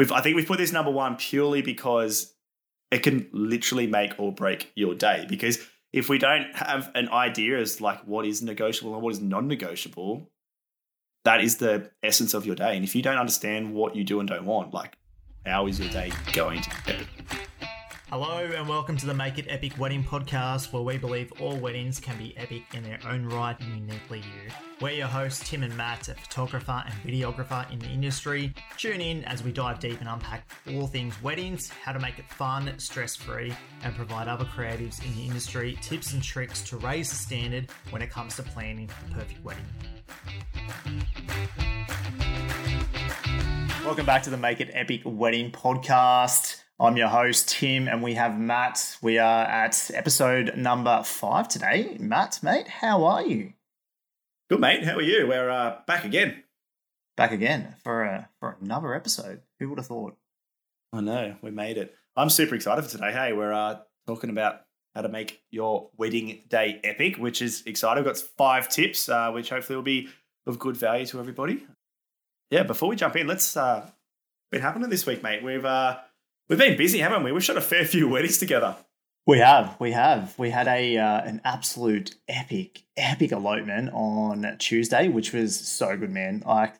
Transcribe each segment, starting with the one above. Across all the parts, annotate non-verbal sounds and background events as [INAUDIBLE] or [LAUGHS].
we've I think we've put this number one purely because it can literally make or break your day. Because if we don't have an idea as like what is negotiable and what is non-negotiable, that is the essence of your day. And if you don't understand what you do and don't want, like how is your day going to epic? Hello and welcome to the Make It Epic Wedding Podcast, where we believe all weddings can be epic in their own right and uniquely you. We're your hosts, Tim and Matt, a photographer and videographer in the industry. Tune in as we dive deep and unpack all things weddings, how to make it fun, stress free, and provide other creatives in the industry tips and tricks to raise the standard when it comes to planning the perfect wedding. Welcome back to the Make It Epic Wedding Podcast. I'm your host, Tim, and we have Matt. We are at episode number five today. Matt, mate, how are you? Good, mate. How are you? We're uh, back again. Back again for a, for another episode. Who would have thought? I know we made it. I'm super excited for today. Hey, we're uh, talking about how to make your wedding day epic, which is exciting. We've got five tips, uh, which hopefully will be of good value to everybody. Yeah, before we jump in, let's uh, been happening this week, mate. We've uh, we've been busy, haven't we? We've shot a fair few weddings together. We have, we have. We had a uh, an absolute epic, epic elopement on Tuesday, which was so good, man. Like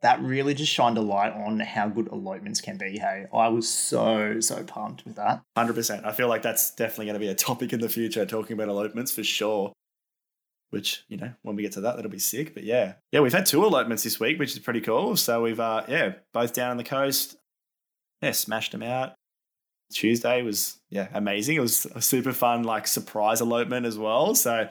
that really just shined a light on how good elopements can be. Hey, I was so so pumped with that. Hundred percent. I feel like that's definitely going to be a topic in the future, talking about elopements for sure. Which you know, when we get to that, that'll be sick. But yeah, yeah, we've had two elopements this week, which is pretty cool. So we've uh, yeah, both down on the coast. Yeah, smashed them out. Tuesday was yeah amazing. It was a super fun like surprise elopement as well. So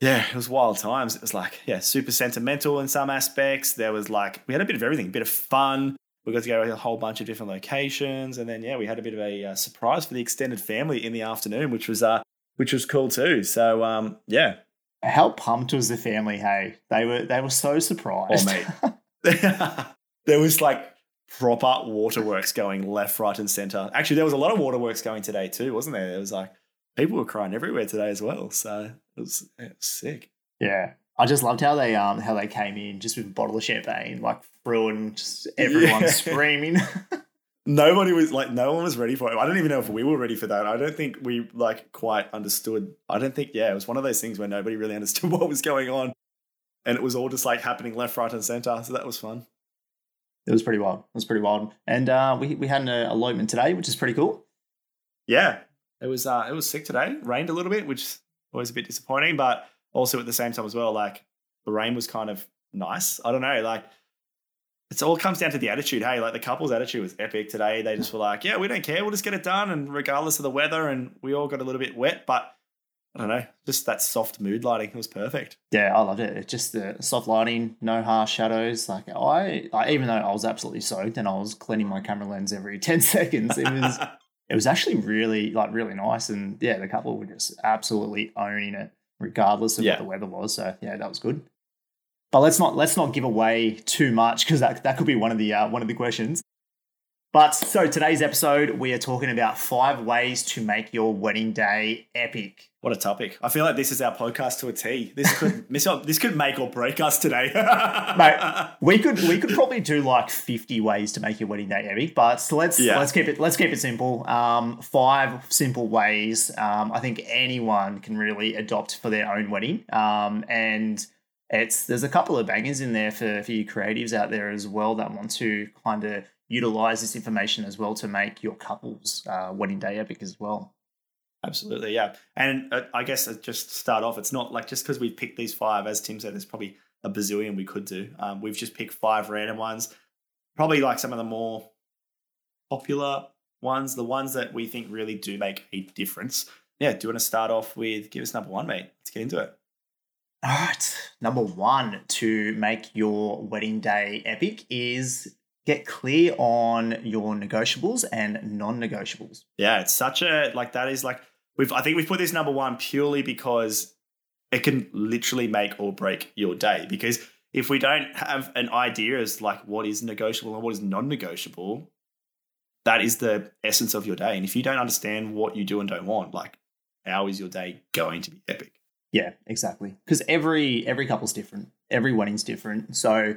yeah, it was wild times. It was like yeah, super sentimental in some aspects. There was like we had a bit of everything, a bit of fun. We got to go to a whole bunch of different locations, and then yeah, we had a bit of a uh, surprise for the extended family in the afternoon, which was uh which was cool too. So um yeah, how pumped was the family? Hey, they were they were so surprised. Oh mate, [LAUGHS] [LAUGHS] there was like proper waterworks going left, right, and center. Actually, there was a lot of waterworks going today too, wasn't there? There was like people were crying everywhere today as well. So it was, it was sick. Yeah. I just loved how they um how they came in just with a bottle of champagne, like throwing just everyone yeah. [LAUGHS] screaming. Nobody was like no one was ready for it. I don't even know if we were ready for that. I don't think we like quite understood. I don't think yeah, it was one of those things where nobody really [LAUGHS] understood what was going on. And it was all just like happening left, right, and center. So that was fun it was pretty wild. It was pretty wild. And uh, we we had an uh, elopement today, which is pretty cool. Yeah, it was uh, it was sick today. Rained a little bit, which is always a bit disappointing, but also at the same time as well, like the rain was kind of nice. I don't know, like it's all comes down to the attitude. Hey, like the couple's attitude was epic today. They just were like, yeah, we don't care. We'll just get it done. And regardless of the weather, and we all got a little bit wet, but I don't know, just that soft mood lighting It was perfect. Yeah, I loved it. It's just the soft lighting, no harsh shadows. Like I, I, even though I was absolutely soaked and I was cleaning my camera lens every [LAUGHS] ten seconds, it was, it was actually really like really nice. And yeah, the couple were just absolutely owning it, regardless of yeah. what the weather was. So yeah, that was good. But let's not let's not give away too much because that that could be one of the uh, one of the questions. But so today's episode, we are talking about five ways to make your wedding day epic. What a topic! I feel like this is our podcast to a T. This could [LAUGHS] this could make or break us today. [LAUGHS] Mate, we could we could probably do like fifty ways to make your wedding day epic. But let's yeah. let's keep it let's keep it simple. Um, five simple ways. Um, I think anyone can really adopt for their own wedding. Um, and it's there's a couple of bangers in there for for you creatives out there as well that want to kind of utilize this information as well to make your couple's uh, wedding day epic as well. Absolutely, yeah. And uh, I guess just start off, it's not like just because we've picked these five, as Tim said, there's probably a bazillion we could do. Um, we've just picked five random ones, probably like some of the more popular ones, the ones that we think really do make a difference. Yeah, do you want to start off with give us number one, mate? Let's get into it. All right. Number one to make your wedding day epic is get clear on your negotiables and non-negotiables. Yeah, it's such a like that is like we've I think we've put this number one purely because it can literally make or break your day. Because if we don't have an idea as like what is negotiable and what is non-negotiable, that is the essence of your day. And if you don't understand what you do and don't want, like how is your day going to be epic? Yeah, exactly. Because every every couple's different. Every wedding's different. So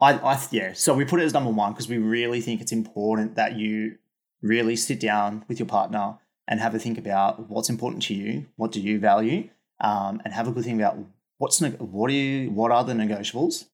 I, I yeah. So we put it as number one because we really think it's important that you really sit down with your partner and have a think about what's important to you, what do you value, um, and have a good think about what's what are you, what are the negotiables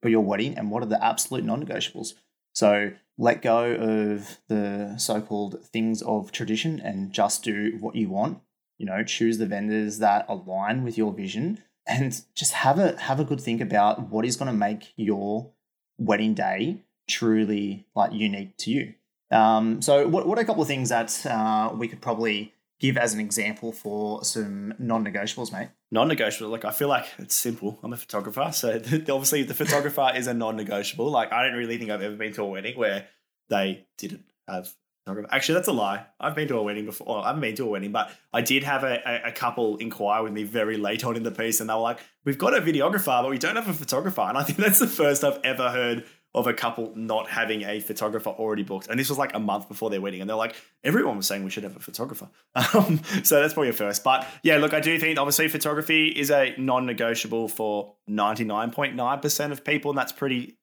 for your wedding, and what are the absolute non-negotiables. So let go of the so-called things of tradition and just do what you want. You know, choose the vendors that align with your vision, and just have a have a good think about what is going to make your wedding day truly like unique to you. Um, so, what, what are a couple of things that uh, we could probably give as an example for some non-negotiables, mate? Non-negotiable. Like I feel like it's simple. I'm a photographer, so [LAUGHS] obviously the photographer is a non-negotiable. Like I don't really think I've ever been to a wedding where they didn't have. Actually, that's a lie. I've been to a wedding before. Well, I haven't been to a wedding, but I did have a, a, a, couple inquire with me very late on in the piece, and they were like, "We've got a videographer, but we don't have a photographer." And I think [LAUGHS] that's the first I've ever heard of a couple not having a photographer already booked. And this was like a month before their wedding. And they're like, everyone was saying we should have a photographer. [LAUGHS] Um, so that's probably a first. But yeah, look, I do think obviously photography is a non negotiable for 99.9% of people. And that's pretty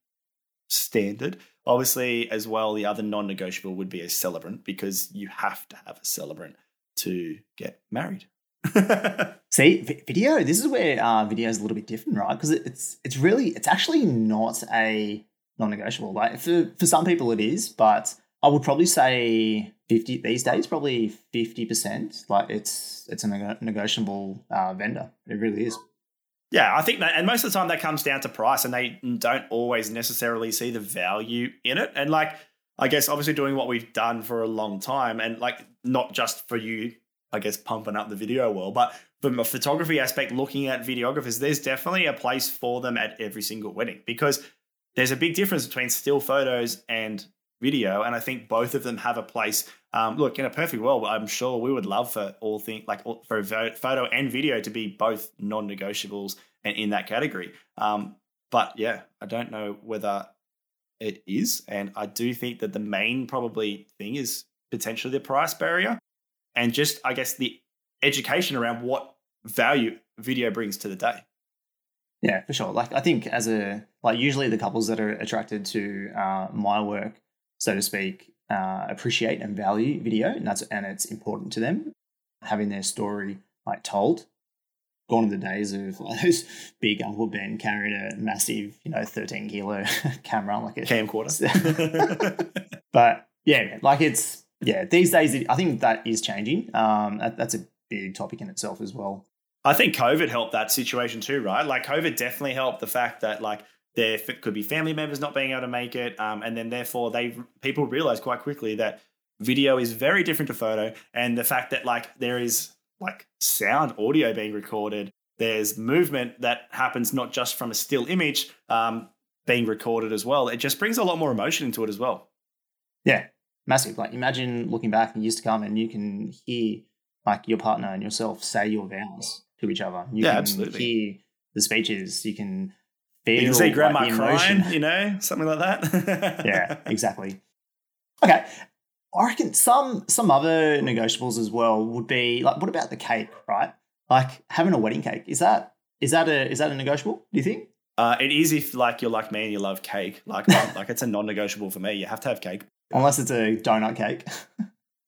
standard. Obviously, as well, the other non negotiable would be a celebrant because you have to have a celebrant to get married. [LAUGHS] See, video. This is where uh, video is a little bit different, right? Because it's it's really it's actually not a non-negotiable. Like for for some people it is, but I would probably say fifty these days, probably fifty percent. Like it's it's a neg- negotiable uh, vendor. It really is. Yeah, I think that, and most of the time that comes down to price, and they don't always necessarily see the value in it. And like, I guess obviously doing what we've done for a long time, and like not just for you, I guess pumping up the video world, but from a photography aspect, looking at videographers, there's definitely a place for them at every single wedding because there's a big difference between still photos and video, and I think both of them have a place. Um, look, in a perfect world, I'm sure we would love for all things like for photo and video to be both non-negotiables and in that category. Um, but yeah, I don't know whether it is, and I do think that the main probably thing is potentially the price barrier, and just I guess the education around what value video brings to the day. Yeah, for sure. Like I think as a like usually the couples that are attracted to uh, my work, so to speak, uh, appreciate and value video, and that's and it's important to them having their story like told. Gone are the days of [LAUGHS] like those big Uncle Ben carrying a massive, you know, thirteen kilo [LAUGHS] camera like a camcorder. [LAUGHS] but yeah, like it's yeah these days I think that is changing. Um, that, that's a big topic in itself as well. I think COVID helped that situation too, right? Like COVID definitely helped the fact that like there could be family members not being able to make it, um, and then therefore they people realize quite quickly that video is very different to photo, and the fact that like there is like sound audio being recorded, there's movement that happens not just from a still image um, being recorded as well. It just brings a lot more emotion into it as well. Yeah, massive. Like imagine looking back in years to come, and you can hear like your partner and yourself say your vows to each other. You yeah, can absolutely. hear the speeches. You can feel. You can see grandma like, crying, you know, something like that. [LAUGHS] yeah, exactly. Okay, I reckon some some other negotiables as well would be like, what about the cake, right? Like having a wedding cake is that is that a is that a negotiable? Do you think? Uh, it is if like you're like me and you love cake. Like [LAUGHS] like it's a non-negotiable for me. You have to have cake. Unless it's a donut cake.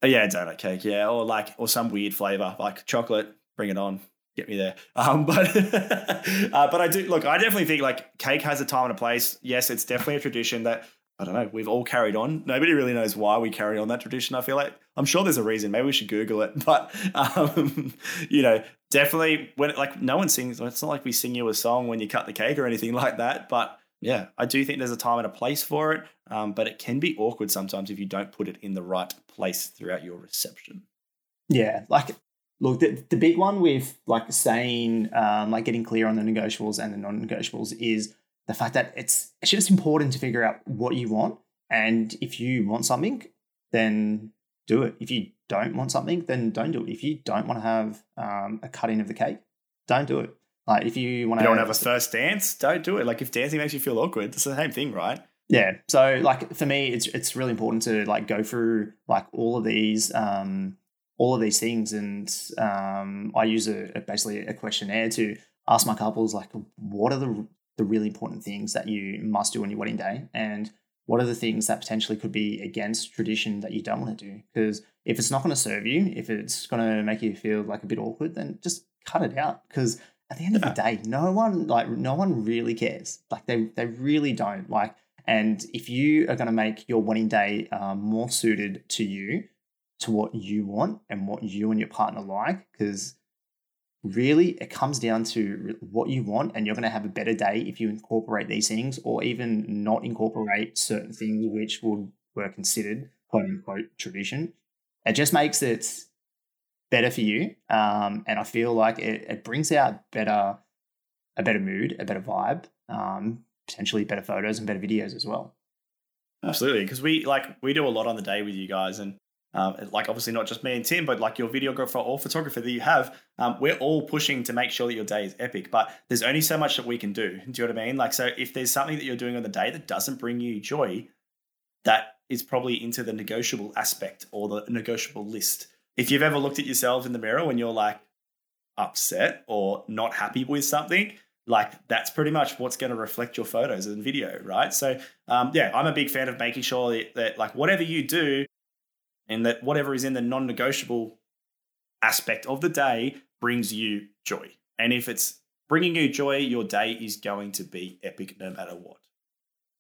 Oh, [LAUGHS] yeah, donut cake. Yeah, or like or some weird flavor like chocolate. Bring it on get me there. [LAUGHS] Um, but [LAUGHS] uh, but I do look. I definitely think like cake has a time and a place. Yes, it's definitely a tradition that I don't know. We've all carried on. Nobody really knows why we carry on that tradition. I feel like I'm sure there's a reason. Maybe we should Google it. [LAUGHS] But um, you know, definitely when like no one sings. It's not like we sing you a song when you cut the cake or anything like that. But yeah, I do think there's a time and a place for it. Um, but it can be awkward sometimes if you don't put it in the right place throughout your reception. Yeah, like Look, the, the big one with like saying, um, like getting clear on the negotiables and the non-negotiables is the fact that it's it's just important to figure out what you want, and if you want something, then do it. If you don't want something, then don't do it. If you don't want to have um, a cutting of the cake, don't do it. Like if you want to, you don't have a first dance, don't do it. Like if dancing makes you feel awkward, it's the same thing, right? Yeah. So like for me, it's it's really important to like go through like all of these um, all of these things. And um, I use a, a, basically a questionnaire to ask my couples like, what are the the really important things that you must do on your wedding day? And what are the things that potentially could be against tradition that you don't want to do? Because if it's not going to serve you if it's going to make you feel like a bit awkward then just cut it out. Because at the end of the day no one like no one really cares. Like they they really don't. Like and if you are going to make your wedding day um, more suited to you to what you want and what you and your partner like because really it comes down to what you want and you're going to have a better day if you incorporate these things or even not incorporate certain things which would were considered quote unquote tradition. It just makes it better for you um, and i feel like it, it brings out better a better mood a better vibe um, potentially better photos and better videos as well. Absolutely because we like we do a lot on the day with you guys and um, like obviously not just me and Tim, but like your videographer or photographer that you have, um, we're all pushing to make sure that your day is epic. But there's only so much that we can do. Do you know what I mean? Like, so if there's something that you're doing on the day that doesn't bring you joy, that is probably into the negotiable aspect or the negotiable list. If you've ever looked at yourself in the mirror when you're like upset or not happy with something, like that's pretty much what's going to reflect your photos and video, right? So, um, yeah, I'm a big fan of making sure that, that like whatever you do and that whatever is in the non negotiable aspect of the day brings you joy. And if it's bringing you joy, your day is going to be epic no matter what.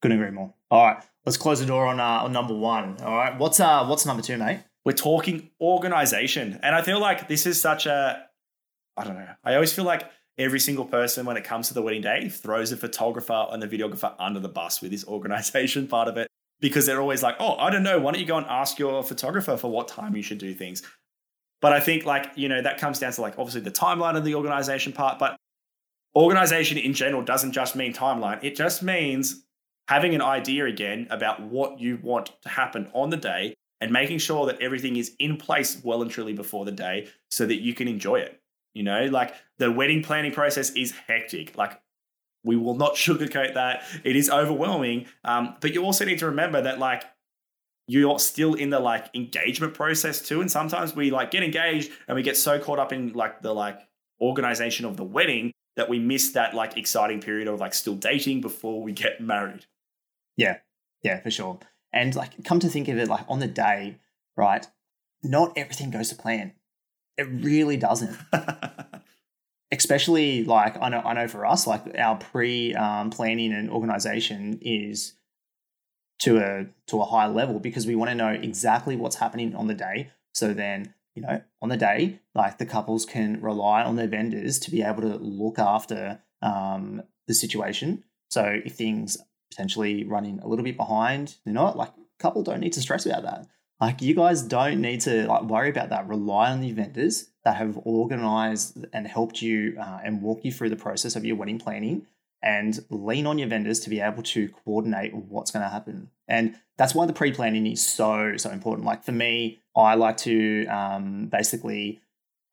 Couldn't agree more. All right, let's close the door on uh, on number one. All right, what's uh what's number two, mate? We're talking organization, and I feel like this is such a I don't know. I always feel like every single person when it comes to the wedding day throws a photographer and the videographer under the bus with this [LAUGHS] organization part of it because they're always like, oh, I don't know. Why don't you go and ask your photographer for what time you should do things? But I think, like, you know, that comes down to like obviously the timeline of the organization part. But organization in general doesn't just mean timeline, it just means having an idea again about what you want to happen on the day and making sure that everything is in place well and truly before the day so that you can enjoy it. You know, like the wedding planning process is hectic. Like we will not [LAUGHS] sugarcoat that. It is overwhelming. Um, but you also need to remember that like you're still in the like engagement process too. And sometimes we like get engaged and we get so caught up in like the like organization of the wedding that we miss that like exciting period of like still dating before we get married. Yeah. Yeah, for sure. And like come to think of it, like on the day, right? Not everything goes to plan. It really doesn't. [LAUGHS] especially like I know I know for us, like our pre um, planning and organization is to a to a high level because we want to know exactly what's happening on the day. So then, you know, on the day, like the couples can rely on their vendors to be able to look after um, the situation. So if things potentially running a little bit behind, they're not like couple don't need to stress about that. Like you guys don't need to like worry about that. Rely on the vendors that have organized and helped you uh, and walk you through the process of your wedding planning and lean on your vendors to be able to coordinate what's going to happen. And that's why the pre planning is so, so important. Like for me, I like to um, basically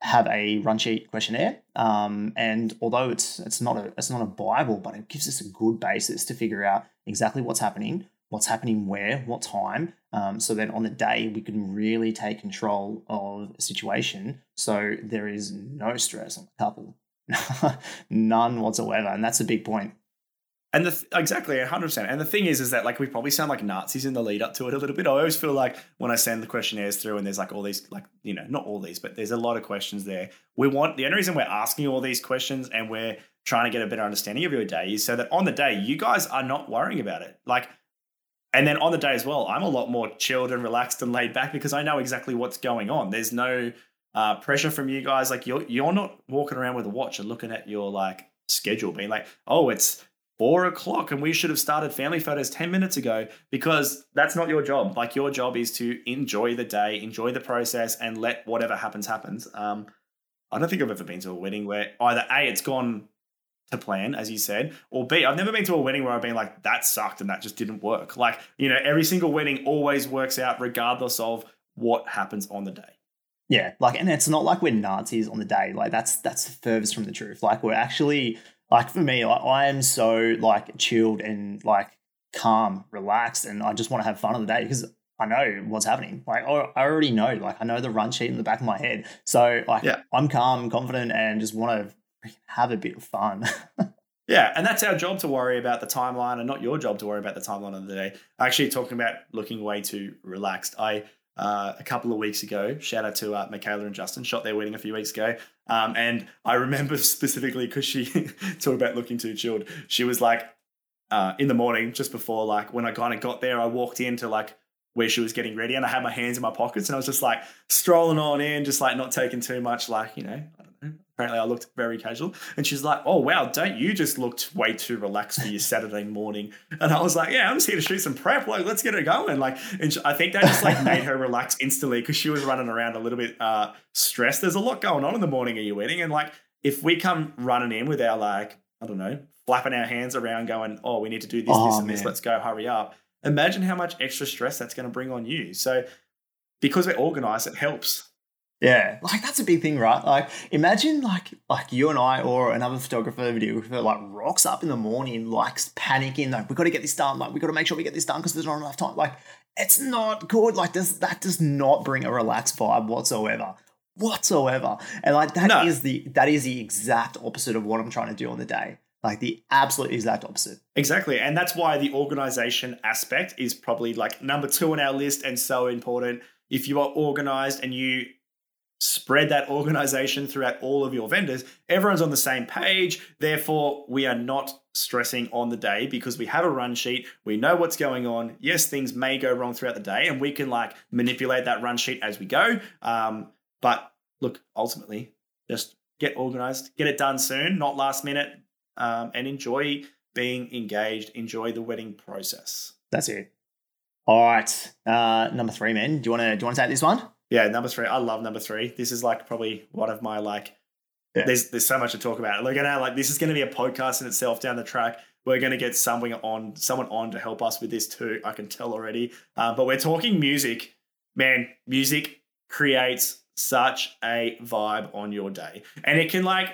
have a run sheet questionnaire. Um, and although it's it's not a it's not a Bible, but it gives us a good basis to figure out exactly what's happening, what's happening where, what time. Um, so then on the day, we can really take control of a situation. So there is no stress on the couple, [LAUGHS] none whatsoever. And that's a big point. And the th- exactly 100%. And the thing is, is that like we probably sound like Nazis in the lead up to it a little bit. I always feel like when I send the questionnaires through and there's like all these, like, you know, not all these, but there's a lot of questions there. We want the only reason we're asking all these questions and we're trying to get a better understanding of your day is so that on the day, you guys are not worrying about it. Like, and then on the day as well, I'm a lot more chilled and relaxed and laid back because I know exactly what's going on. There's no uh, pressure from you guys. Like you're you're not walking around with a watch and looking at your like schedule, being like, oh, it's four o'clock and we should have started family photos 10 minutes ago because that's not your job. Like your job is to enjoy the day, enjoy the process, and let whatever happens happens. Um, I don't think I've ever been to a wedding where either A, it's gone to plan, as you said, or B, I've never been to a wedding where I've been like, that sucked and that just didn't work. Like, you know, every single wedding always works out regardless of what happens on the day. Yeah, like, and it's not like we're Nazis on the day. Like, that's that's the furthest from the truth. Like, we're actually like for me, like, I am so like chilled and like calm, relaxed, and I just want to have fun on the day because I know what's happening. Like I already know. Like I know the run sheet in the back of my head. So like yeah. I'm calm, confident, and just want to have a bit of fun. [LAUGHS] Yeah, and that's our job to worry about the timeline, and not your job to worry about the timeline of the day. Actually, talking about looking way too relaxed. I uh, a couple of weeks ago, shout out to uh, Michaela and Justin, shot their wedding a few weeks ago, um, and I remember [LAUGHS] specifically because she [LAUGHS] talked about looking too chilled. She was like, uh, in the morning, just before like when I kind of got there, I walked into like where she was getting ready, and I had my hands in my pockets, and I was just like strolling on in, just like not taking too much, like you know, apparently I looked very casual. And she's like, oh, wow, don't you just look way too relaxed for your Saturday morning? And I was like, yeah, I'm just here to shoot some prep. Like, let's get it going. Like, and I think that just like made her [LAUGHS] relax instantly because she was running around a little bit uh, stressed. There's a lot going on in the morning Are you wedding. And like, if we come running in with our like, I don't know, flapping our hands around going, oh, we need to do this, oh, this, and man. this, let's go, hurry up. Imagine how much extra stress that's going to bring on you. So, because we're organized, it helps. Yeah, like that's a big thing, right? Like, imagine like like you and I or another photographer, videographer, like rocks up in the morning, like panicking, like we got to get this done, like we got to make sure we get this done because there's not enough time. Like, it's not good. Like, does that does not bring a relaxed vibe whatsoever, whatsoever. And like that no. is the that is the exact opposite of what I'm trying to do on the day. Like the absolute exact opposite. Exactly, and that's why the organization aspect is probably like number two on our list and so important. If you are organized and you spread that organization throughout all of your vendors. Everyone's on the same page. Therefore, we are not stressing on the day because we have a run sheet. We know what's going on. Yes, things may go wrong throughout the day, and we can like manipulate that run sheet as we go. Um, but look, ultimately, just get organized, get it done soon, not last minute, um, and enjoy being engaged. Enjoy the wedding process. That's it. All right, uh, number three, man. Do you want to do you want to take this one? Yeah, number three. I love number three. This is like probably one of my like. Yeah. There's there's so much to talk about. Look at how like this is going to be a podcast in itself down the track. We're going to get someone on someone on to help us with this too. I can tell already. Um, but we're talking music, man. Music creates such a vibe on your day, and it can like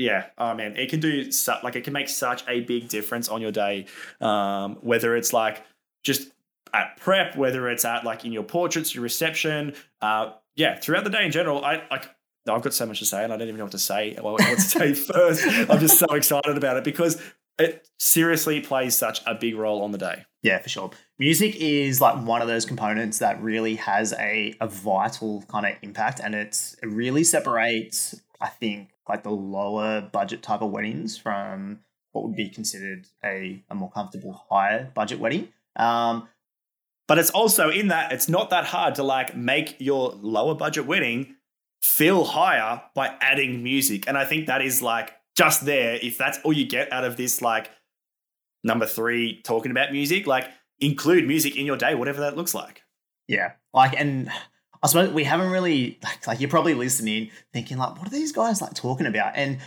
yeah, oh man, it can do su- like it can make such a big difference on your day. Um, whether it's like just at prep, whether it's at like in your portraits, your reception, uh, yeah, throughout the day in general, I like. I've got so much to say, and I don't even know what to say. What to say [LAUGHS] first? I'm just so excited about it because it seriously plays such a big role on the day. Yeah, for sure. Music is like one of those components that really has a, a vital kind of impact, and it's it really separates, I think, like the lower budget type of weddings from what would be considered a, a more comfortable higher budget wedding. Um, but it's also in that it's not that hard to like make your lower budget wedding feel higher by adding music. And I think that is like just there. If that's all you get out of this, like number three, talking about music, like include music in your day, whatever that looks like. Yeah. Like, and I suppose we haven't really, like, like you're probably listening thinking, like, what are these guys like talking about? And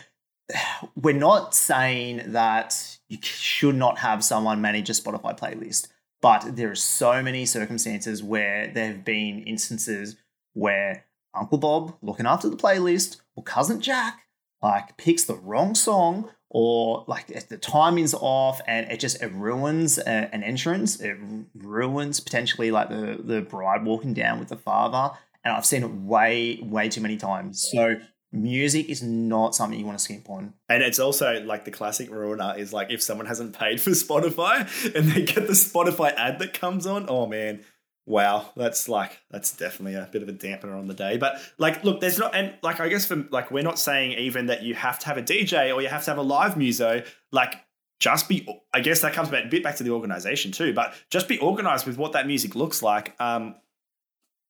we're not saying that you should not have someone manage a Spotify playlist. But there are so many circumstances where there have been instances where Uncle Bob, looking after the playlist, or Cousin Jack, like picks the wrong song, or like the timing's off, and it just it ruins a, an entrance. It ruins potentially like the the bride walking down with the father. And I've seen it way way too many times. So music is not something you want to skimp on. And it's also like the classic ruiner is like if someone hasn't paid for [LAUGHS] Spotify and they get the Spotify ad that comes on, oh man, wow, that's like that's definitely a bit of a dampener on the day. But like, look, there's not and like I guess for like we're not saying even that you have to have a DJ or you have to have a live muso. Like just be I guess that comes a bit back to the organization too, but just be organized with what that music looks like. Um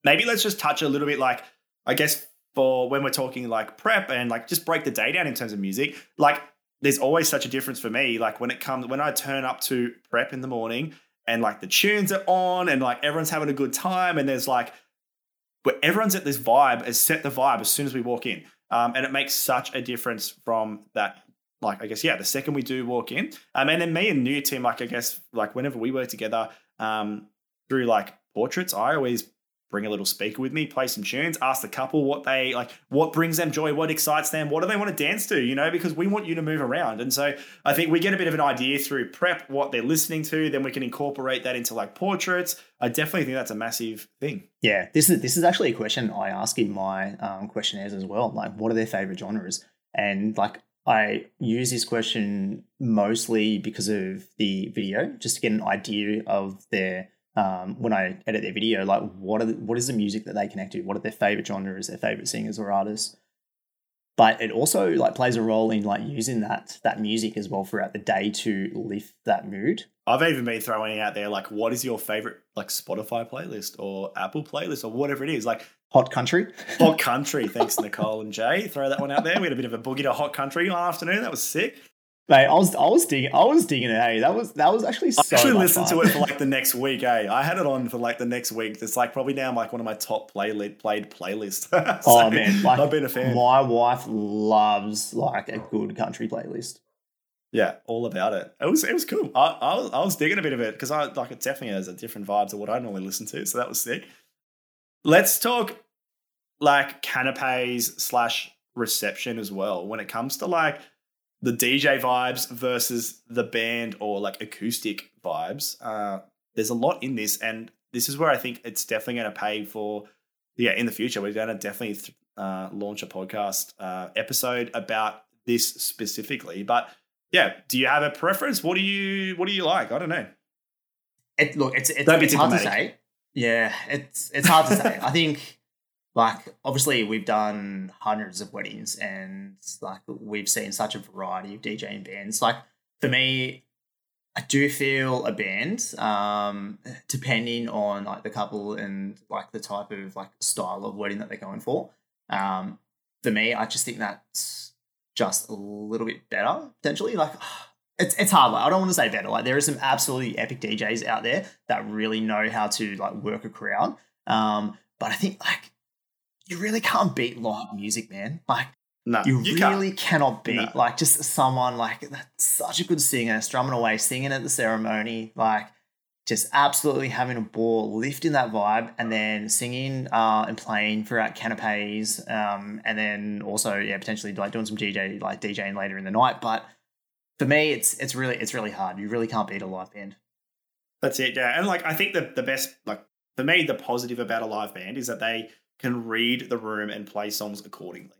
maybe let's just touch a little bit like I guess for when we're talking like prep and like just break the day down in terms of music, like there's always such a difference for me. Like when it comes, when I turn up to prep in the morning and like the tunes are on and like everyone's having a good time and there's like, where everyone's at this vibe has set the vibe as soon as we walk in. Um, and it makes such a difference from that like I guess yeah, the second we do walk in, um, and then me and new team, like I guess like whenever we work together, um, through like portraits, I always bring a little speaker with me, play some tunes, ask the couple what they like, what brings them joy, what excites them, what do they want to dance to, you know, because we want you to move around. And so I think we get a bit of an idea through prep, what they're listening to, then we can incorporate that into like portraits. I definitely think that's a massive thing. Yeah, this is this is actually a question I ask in my um, questionnaires as well. Like, what are their favorite genres? And like, I use this question mostly because of the video, just to get an idea of their um, when I edit their video, like what are the, what is the music that they connect to? What are their favorite genres, their favorite singers or artists? But it also like plays a role in like using that that music as well throughout the day to lift that mood. I've even been throwing out there like, what is your favorite like Spotify playlist or Apple playlist or whatever it is? Like Hot country, hot country. Thanks, Nicole and Jay. Throw that one out there. We had a bit of a boogie to hot country afternoon. That was sick. Mate, I was I was digging I was digging it. Hey, that was that was actually so I actually listened fun. to it for like the [LAUGHS] next week. Hey, I had it on for like the next week. It's like probably now like one of my top playlist played playlists. [LAUGHS] so oh man, like, I've been a fan. My wife loves like a good country playlist. Yeah, all about it. It was it was cool. I I was, I was digging a bit of it because I like it definitely has a different vibe to what I normally listen to. So that was sick. Let's talk like canapes slash reception as well when it comes to like the DJ vibes versus the band or like acoustic vibes. Uh, there's a lot in this, and this is where I think it's definitely going to pay for. Yeah, in the future, we're going to definitely th- uh, launch a podcast uh, episode about this specifically. But yeah, do you have a preference? What do you What do you like? I don't know. It, look, it's it's, it's hard to say. Yeah, it's it's hard to say. I think like obviously we've done hundreds of weddings and like we've seen such a variety of DJing bands. Like for me, I do feel a band, um, depending on like the couple and like the type of like style of wedding that they're going for. Um, for me, I just think that's just a little bit better potentially. Like [SIGHS] it's it's hard. Like I don't want to say better. Like there are some absolutely epic DJs out there that really know how to like work a crowd. Um, but I think like you really can't beat live music, man. Like no, you, you really can't. cannot beat no. like just someone like that's such a good singer, strumming away, singing at the ceremony, like just absolutely having a ball, lifting that vibe, and then singing uh, and playing throughout canapes, um, and then also yeah potentially like doing some DJ like DJing later in the night. But for me, it's it's really it's really hard. You really can't beat a live band. That's it, yeah. And like I think the the best like for me the positive about a live band is that they can read the room and play songs accordingly.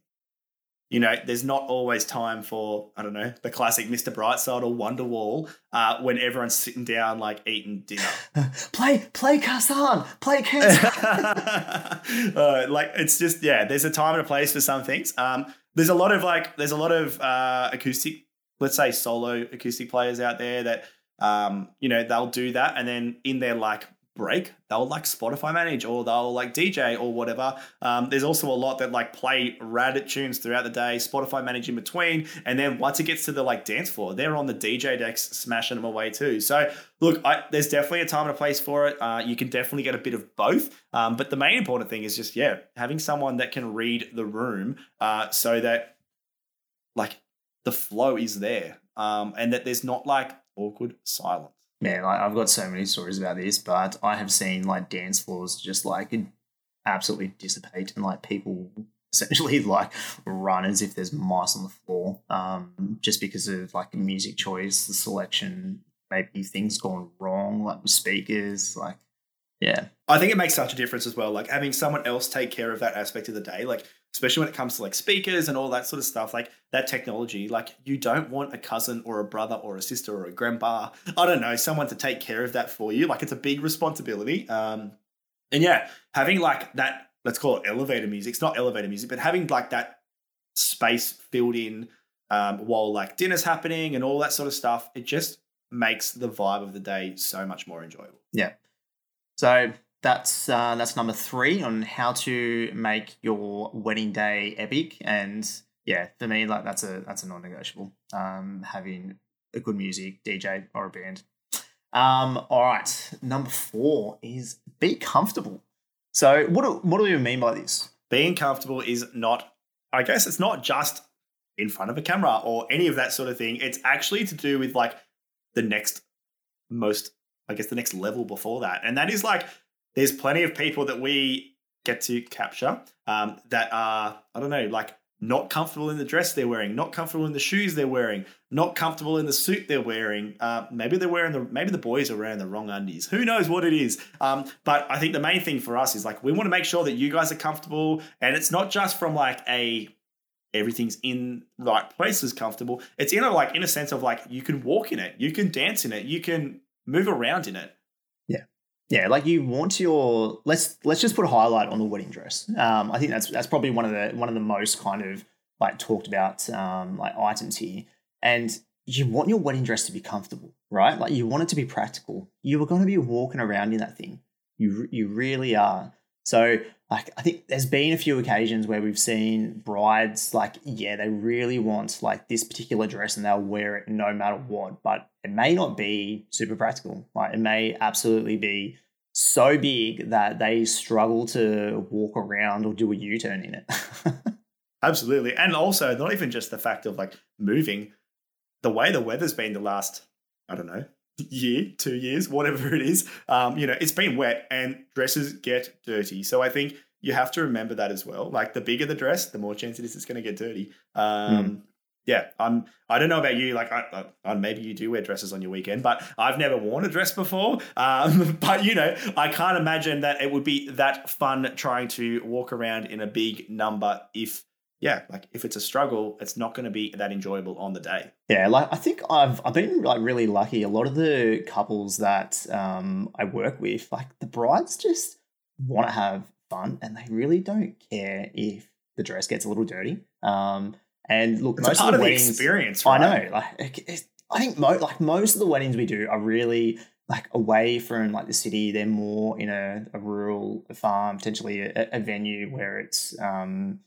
You know, there's not always time for, I don't know, the classic Mr. Brightside or Wonderwall uh, when everyone's sitting down, like eating dinner. [LAUGHS] play, play Khe Sanh, play Khe Sanh. [LAUGHS] uh, like, it's just, yeah, there's a time and a place for some things. Um, there's a lot of like, there's a lot of uh, acoustic, let's say solo acoustic players out there that, um, you know, they'll do that. And then in their like break, they'll like Spotify manage or they'll like DJ or whatever. Um, there's also a lot that like play rad tunes throughout the day, Spotify manage in between, and then once it gets to the like dance floor, they're on the DJ decks smashing them away too. So look, I, there's definitely a time and a place for it. Uh, you can definitely get a bit of both, um, but the main important thing is just yeah, having someone that can read the room uh, so that like the flow is there um, and that there's not like awkward silence man, like, I've got so many stories about this, but I have seen like dance floors just like absolutely dissipate and like people [LAUGHS] essentially like run as if there's mice on the floor um, just because of like music choice, the selection, maybe things gone wrong, like speakers, like yeah. I think it makes such a difference as well. Like having someone else take care of that aspect of the day. Like especially when it comes to like speakers and all that sort of stuff, like that technology, like you don't want a cousin or a brother or a sister or a grandpa, I don't know, someone to take care of that for you. Like it's a big responsibility. Um, and yeah, having like that, let's call it elevator music. It's not elevator music, but having like that space filled in um, while like dinner's happening and all that sort of stuff, it just makes the vibe of the day so much more enjoyable. Yeah. So that's uh, that's number three on how to make your wedding day epic. And yeah, for me, like that's a that's a non-negotiable. Um, having a good music DJ or a band. Um, all right, number four is be comfortable. So what do, what do we mean by this? Being comfortable is not, I guess, it's not just in front of a camera or any of that sort of thing. It's actually to do with like the next most, I guess, the next level before that, and that is like there's plenty of people that we get to capture um, that are, I don't know, like not comfortable in the dress they're wearing, not comfortable in the shoes they're wearing, not comfortable in the suit they're wearing. Uh, maybe they're wearing the maybe the boys are wearing the wrong undies. Who knows what it is? Um, but I think the main thing for us is like we want to make sure that you guys are comfortable, and it's not just from like a everything's in right places, comfortable. It's in a like in a sense of like you can walk in it, you can dance in it, you can move around in it. Yeah. Like you want your let's let's just put a highlight on the wedding dress. Um, I think that's that's probably one of the one of the most kind of like talked about um, like items here, and you want your wedding dress to be comfortable, right? Like you want it to be practical. You are going to be walking around in that thing. You you really are. So like I think there's been a few occasions where we've seen brides like yeah they really want like this particular dress and they'll wear it no matter what, but it may not be super practical. Like it may absolutely be so big that they struggle to walk around or do a U-turn in it. [LAUGHS] Absolutely. And also not even just the fact of like moving, the way the weather's been the last, I don't know, year, two years, whatever it is, um, you know, it's been wet and dresses get dirty. So I think you have to remember that as well. Like the bigger the dress, the more chance it is it's going to get dirty. Um, mm. Yeah, I'm. I don't know about you. Like, I, I, maybe you do wear dresses on your weekend, but I've never worn a dress before. Um, [LAUGHS] but you know, I can't imagine that it would be that fun trying to walk around in a big number if yeah, like if it's a struggle, it's not going to be that enjoyable on the day. Yeah, like I think I've I've been like really lucky. A lot of the couples that um, I work with, like the brides, just want to have fun, and they really don't care if the dress gets a little dirty. Um, and look, it's most part of the weddings, experience. Right? I know, like I think mo- like most of the weddings we do are really like away from like the city. They're more in a, a rural farm, potentially a, a venue where it's um,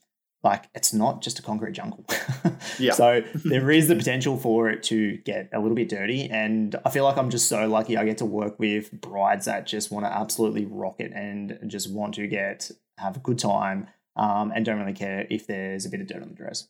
like it's not just a concrete jungle. [LAUGHS] yeah. So [LAUGHS] there is the potential for it to get a little bit dirty. And I feel like I'm just so lucky I get to work with brides that just want to absolutely rock it and just want to get have a good time um, and don't really care if there's a bit of dirt on the dress.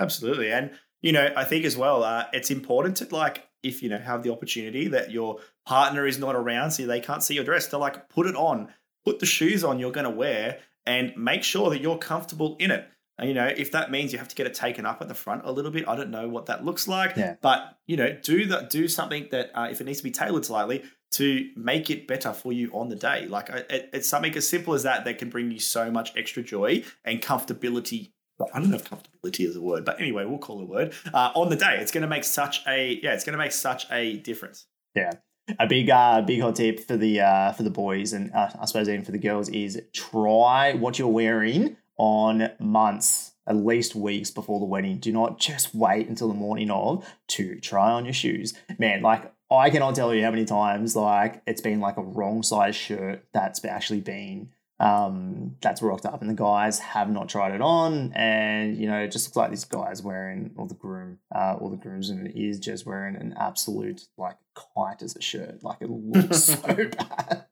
Absolutely. And you know, I think as well, uh, it's important to like if you know have the opportunity that your partner is not around, so they can't see your dress, to like put it on, put the shoes on you're going to wear, and make sure that you're comfortable in it you know, if that means you have to get it taken up at the front a little bit, I don't know what that looks like. Yeah. But you know, do that. Do something that uh, if it needs to be tailored slightly to make it better for you on the day. Like it, it's something as simple as that that can bring you so much extra joy and comfortability. I don't know if comfortability is a word, but anyway, we'll call it a word uh, on the day. It's going to make such a yeah, it's going to make such a difference. Yeah, a big uh, big hot tip for the uh, for the boys and uh, I suppose even for the girls is try what you're wearing on months, at least weeks before the wedding. Do not just wait until the morning of to try on your shoes. Man, like I cannot tell you how many times like it's been like a wrong size shirt that's actually been um, that's rocked up and the guys have not tried it on and you know it just looks like this guy's wearing or the groom uh, or the groomsman is just wearing an absolute like kite as a shirt like it looks [LAUGHS] so bad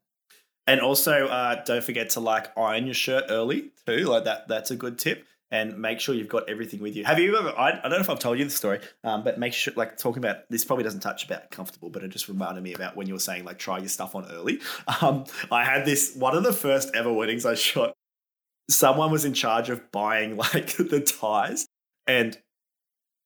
and also, uh, don't forget to like iron your shirt early too. Like that, that's a good tip. And make sure you've got everything with you. Have you ever? I, I don't know if I've told you the story, um, but make sure like talking about this probably doesn't touch about comfortable, but it just reminded me about when you were saying like try your stuff on early. [LAUGHS] Um, I had this one of the first ever weddings I shot. Someone was in charge of buying [LAUGHS] like the ties, and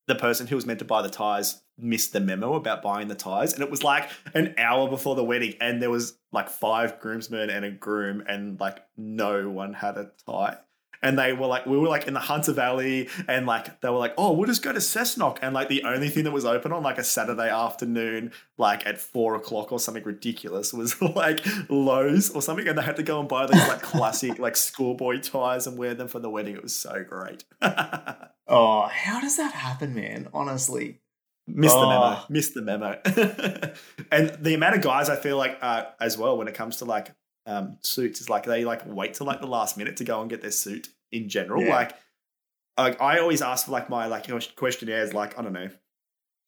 the person who was meant to buy the ties missed the memo about buying the ties and it was like an hour before the wedding and there was like five groomsmen and a groom and like no one had a tie and they were like we were like in the hunter valley and like they were like oh we'll just go to cessnock and like the only thing that was open on like a saturday afternoon like at four o'clock or something ridiculous was [LAUGHS] like Lowes or something and they had to go and buy these like classic like schoolboy ties and wear them for the wedding it was so great [LAUGHS] oh how does that happen man honestly Missed oh. the memo. Oh. Missed the memo. [LAUGHS] and the amount of guys I feel like uh, as well when it comes to like um, suits is like they like wait till like the last minute to go and get their suit in general. Yeah. Like, like I always ask for like my like questionnaires like I don't know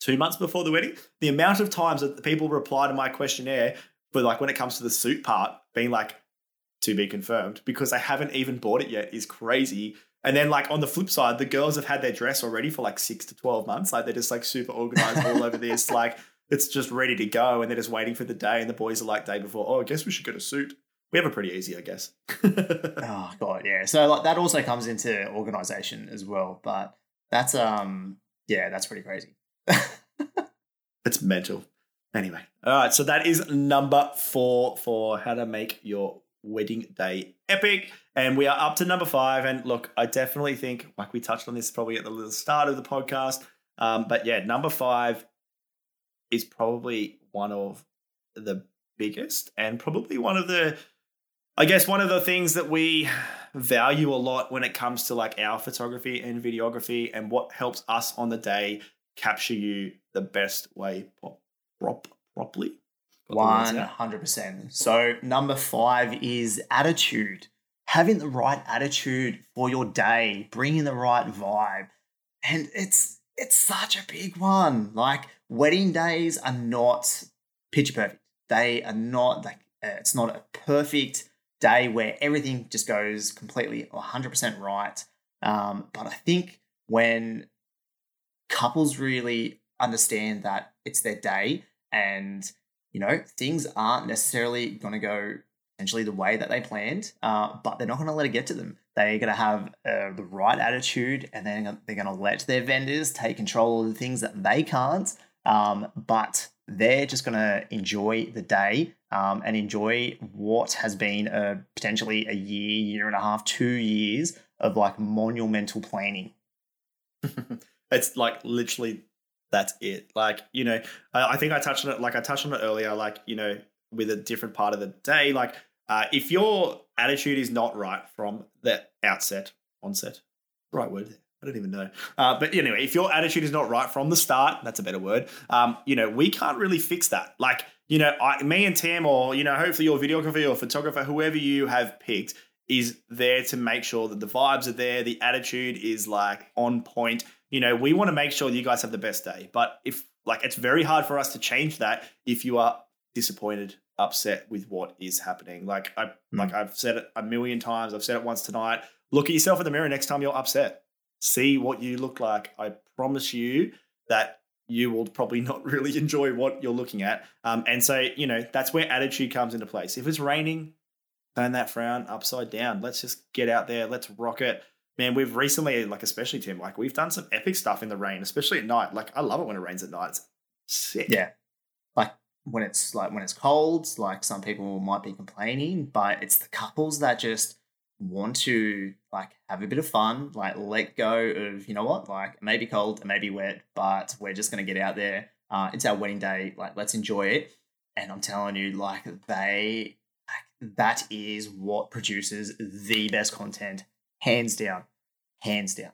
two months before the wedding. The amount of times that people reply to my questionnaire for like when it comes to the suit part being like to be confirmed because they haven't even bought it yet is crazy and then like on the flip side, the girls have had their dress already for like six to twelve months. Like they're just like super organized all over this. [LAUGHS] Like it's just ready to go, and they're just waiting for the day. And the boys are like day before. Oh, I guess we should get a suit. We have it pretty easy, I guess. [LAUGHS] oh god, yeah. So like that also comes into organization as well. But that's um yeah, that's pretty crazy. [LAUGHS] it's mental. Anyway, all right. So that is number four for how to make your wedding day epic. And we are up to number five. And look, I definitely think, like we touched on this probably at the little start of the podcast, um, but yeah, number five is probably one of the biggest and probably one of the I guess one of the things that we value a lot when it comes to like our photography and videography and what helps us on the day capture you the best way prop, prop properly. One hundred percent. So number five is attitude. Having the right attitude for your day, bringing the right vibe, and it's it's such a big one. Like wedding days are not picture perfect. They are not like uh, it's not a perfect day where everything just goes completely 100% right. Um, but I think when couples really understand that it's their day and you know things aren't necessarily going to go essentially the way that they planned uh, but they're not going to let it get to them they're going to have uh, the right attitude and then they're going to let their vendors take control of the things that they can't um, but they're just going to enjoy the day um, and enjoy what has been a, potentially a year, year and a half, two years of like monumental planning. [LAUGHS] it's like literally that's it. Like, you know, I, I, think I touched on it, like I touched on it earlier, like, you know, with a different part of the day. Like, uh, if your attitude is not right from the outset, onset, right word I don't even know. Uh, but anyway, if your attitude is not right from the start, that's a better word. Um, you know, we can't really fix that. Like, you know, I, me and Tim, or you know, hopefully your videographer or photographer, whoever you have picked, is there to make sure that the vibes are there, the attitude is like on point. You know, we want to make sure you guys have the best day. But if like it's very hard for us to change that if you are disappointed, upset with what is happening. Like I mm. like I've said it a million times. I've said it once tonight. Look at yourself in the mirror next time you're upset see what you look like. I promise you that you will probably not [LAUGHS] really enjoy what you're looking at. Um, and so, you know, that's where attitude comes into place. If it's raining, turn that frown upside down. Let's just get out there. Let's rock it. Man, we've recently, like, especially Tim, like, we've done some epic stuff in the rain, especially at night. Like, I love it when it rains at night. It's sick. Yeah. Like, when it's like when it's cold, like some people might be complaining, but it's the couples that just want to like have a bit of fun, like let go of, you know what, like it may be cold, it may be wet, but we're just going to get out there. Uh, it's our wedding day. Like, let's enjoy it. And I'm telling you, like, they, like, that is what produces the best content, hands down, hands down.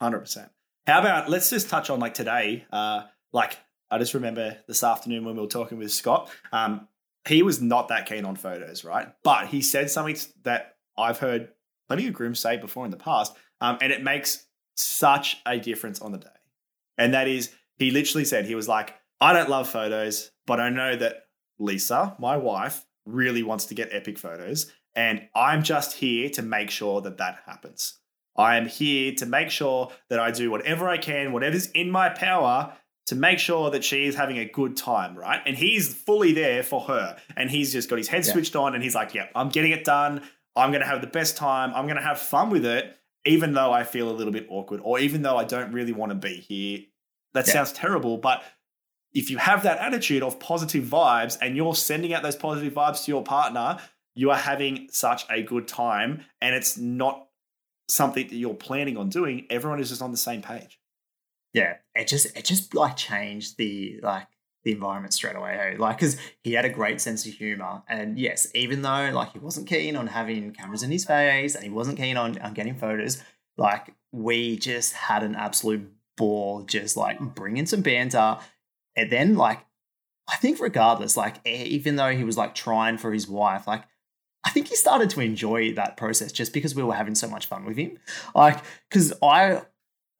100%. How about, let's just touch on like today. Uh, like, I just remember this afternoon when we were talking with Scott, um, he was not that keen on photos, right? But he said something that I've heard plenty of grooms say before in the past, um, and it makes such a difference on the day. And that is, he literally said, he was like, I don't love photos, but I know that Lisa, my wife, really wants to get epic photos. And I'm just here to make sure that that happens. I am here to make sure that I do whatever I can, whatever's in my power to make sure that she is having a good time, right? And he's fully there for her. And he's just got his head yeah. switched on and he's like, yeah, I'm getting it done. I'm going to have the best time. I'm going to have fun with it, even though I feel a little bit awkward or even though I don't really want to be here. That yeah. sounds terrible, but if you have that attitude of positive vibes and you're sending out those positive vibes to your partner, you are having such a good time and it's not something that you're planning on doing. Everyone is just on the same page. Yeah, it just it just like changed the like the environment straight away. Hey? Like, because he had a great sense of humor. And yes, even though like he wasn't keen on having cameras in his face and he wasn't keen on, on getting photos, like we just had an absolute ball just like bringing some banter. And then like, I think regardless, like even though he was like trying for his wife, like I think he started to enjoy that process just because we were having so much fun with him. Like, because I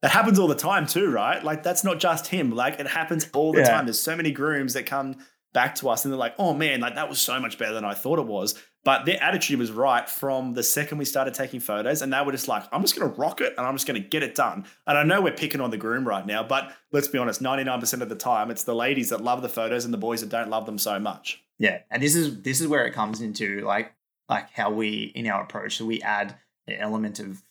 that happens all the time too, right? Like that's not just him. Like it happens all the yeah. time. There's so many grooms that come back to us and they're like, "Oh man, like that was so much better than I thought it was." But their attitude was right from the second we started taking photos, and they were just like, "I'm just going to rock it and I'm just going to get it done." And I know we're picking on the groom right now, but let's be honest, 99% of the time, it's the ladies that love the photos and the boys that don't love them so much. Yeah, and this is this is where it comes into like like how we in our approach, so we add an element of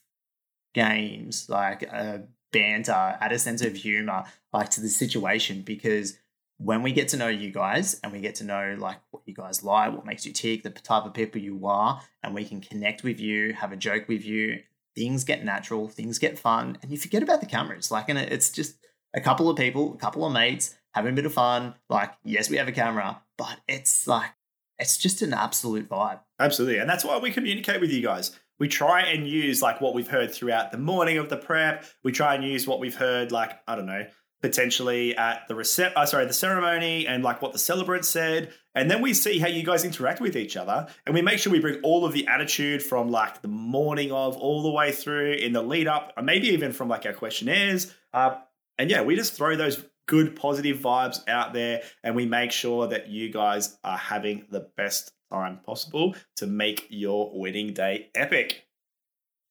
games like uh, banter, add a sense of humor like to the situation because when we get to know you guys and we get to know like what you guys like, what makes you tick, the type of people you are, and we can connect with you, have a joke with you, things get natural, things get fun, and you forget about the cameras. Like, and it's just a couple of people, a couple of mates having a bit of fun. Like, yes, we have a camera, but it's like, it's just an absolute vibe. Absolutely. And that's why we communicate with you guys. We try and use like what we've heard throughout the morning of the prep. We try and use what we've heard, like, I don't know, potentially at the recept uh, sorry the ceremony and like what the celebrant said. And then we see how you guys interact with each other. And we make sure we bring all of the attitude from like the morning of all the way through in the lead up or maybe even from like our questionnaires. Uh, and yeah we just throw those good positive vibes out there and we make sure that you guys are having the best time possible to make your wedding day epic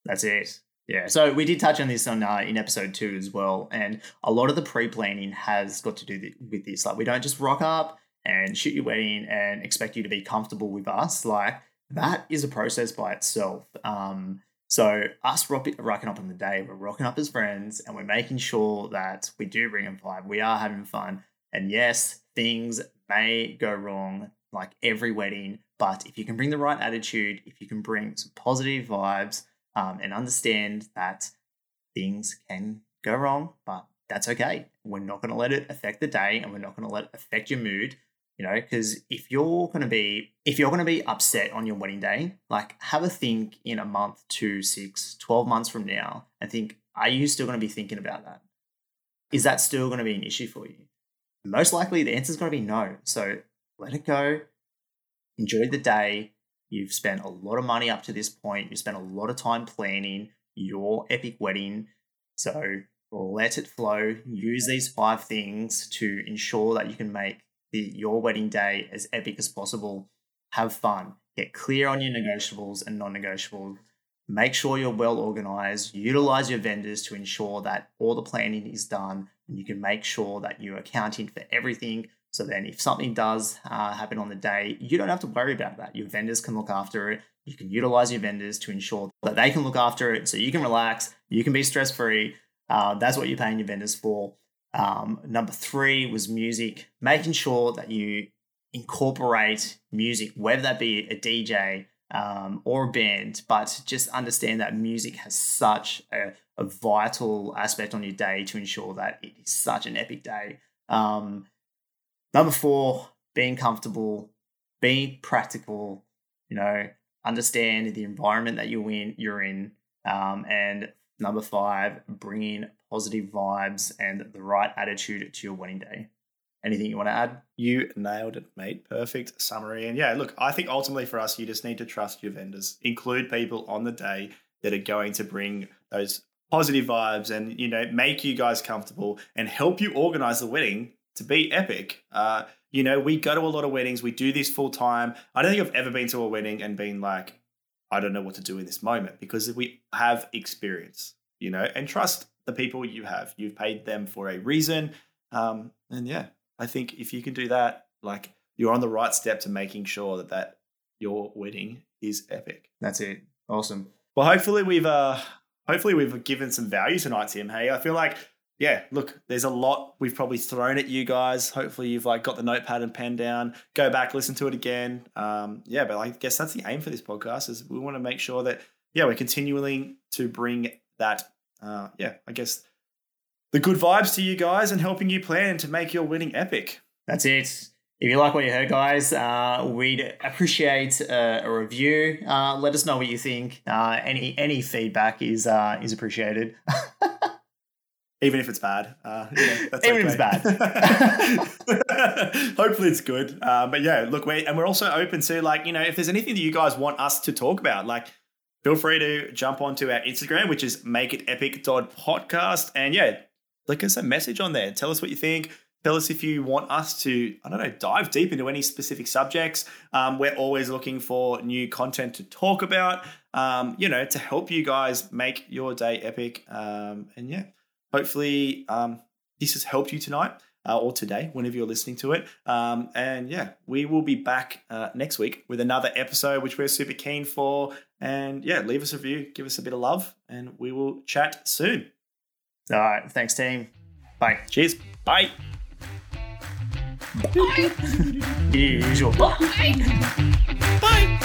that's it yeah, so we did touch on this on uh, in episode two as well, and a lot of the pre-planning has got to do th- with this. Like, we don't just rock up and shoot your wedding and expect you to be comfortable with us. Like, that is a process by itself. Um, so us rock- rocking up on the day, we're rocking up as friends, and we're making sure that we do bring a vibe. We are having fun, and yes, things may go wrong, like every wedding. But if you can bring the right attitude, if you can bring some positive vibes um, and understand that things can go wrong, but that's okay. We're not going to let it affect the day and we're not going to let it affect your mood, you know, because if you're going to be if you're going to be upset on your wedding day, like have a think in a month, two, six, 12 months from now and think, are you still going to be thinking about that? Is that still going to be an issue for you? Most likely the answer is going to be no. So let it go. Enjoy the day. You've spent a lot of money up to this point. You spent a lot of time planning your epic wedding. So let it flow. Use these five things to ensure that you can make the, your wedding day as epic as possible. Have fun. Get clear on your negotiables and non negotiables. Make sure you're well organized. Utilize your vendors to ensure that all the planning is done and you can make sure that you're accounting for everything so then, if something does uh, happen on the day, you don't have to worry about that. Your vendors can look after it. You can utilize your vendors to ensure that they can look after it so you can relax, you can be stress free. Uh, that's what you're paying your vendors for. Um, number three was music, making sure that you incorporate music, whether that be a DJ um, or a band, but just understand that music has such a, a, vital aspect on your day to ensure that it is such an epic day. Um, Number four, being comfortable, be practical, you know, understand the environment that you're in, you're in. Um, and number five, bringing positive vibes and the right attitude to your wedding day. Anything you want to add? You nailed it, mate. Perfect summary. And yeah, look, I think ultimately for us, you just need to trust your vendors. Include people on the day that are going to bring those positive vibes and, you know, make you guys comfortable and help you organize the wedding to be epic. Uh, you know, we go to a lot of weddings, we do this full time. I don't think I've ever been to a wedding and been like, I don't know what to do in this moment because we have experience, you know, and trust the people you have. You've paid them for a reason. Um, and yeah, I think if you can do that, like you're on the right step to making sure that that your wedding is epic. That's it. Awesome. Well, hopefully we've uh hopefully we've given some value tonight, Tim. Hey, I feel like yeah, look, there's a lot we've probably thrown at you guys. Hopefully, you've like got the notepad and pen down. Go back, listen to it again. Um, yeah, but I guess that's the aim for this podcast is we want to make sure that yeah we're continuing to bring that uh, yeah I guess the good vibes to you guys and helping you plan to make your winning epic. That's it. If you like what you heard, guys, uh, we'd appreciate uh, a review. Uh, let us know what you think. Uh, any any feedback is is appreciated. [LAUGHS] even if it's bad. Uh, yeah, that's even if it's bad. [LAUGHS] Hopefully it's good. Uh, but yeah, look, we and we're also open to like you know if there's anything that you guys want us to talk about, like feel free to jump onto our Instagram, which is make it epic podcast, and yeah, click us a message on there. Tell us what you think. Tell us if you want us to, I don't know, dive deep into any specific subjects. Um, we're always looking for new content to talk about, um, you know, to help you guys make your day epic. Um, and yeah, hopefully um, this has helped you tonight uh, or today, whenever you're listening to it. Um, and yeah, we will be back uh, next week with another episode, which we're super keen for. And yeah, leave us a review, give us a bit of love, and we will chat soon. All right. Thanks, team. Bye. Cheers. Bye. [LAUGHS] Bye. Usual. Bye. Bye.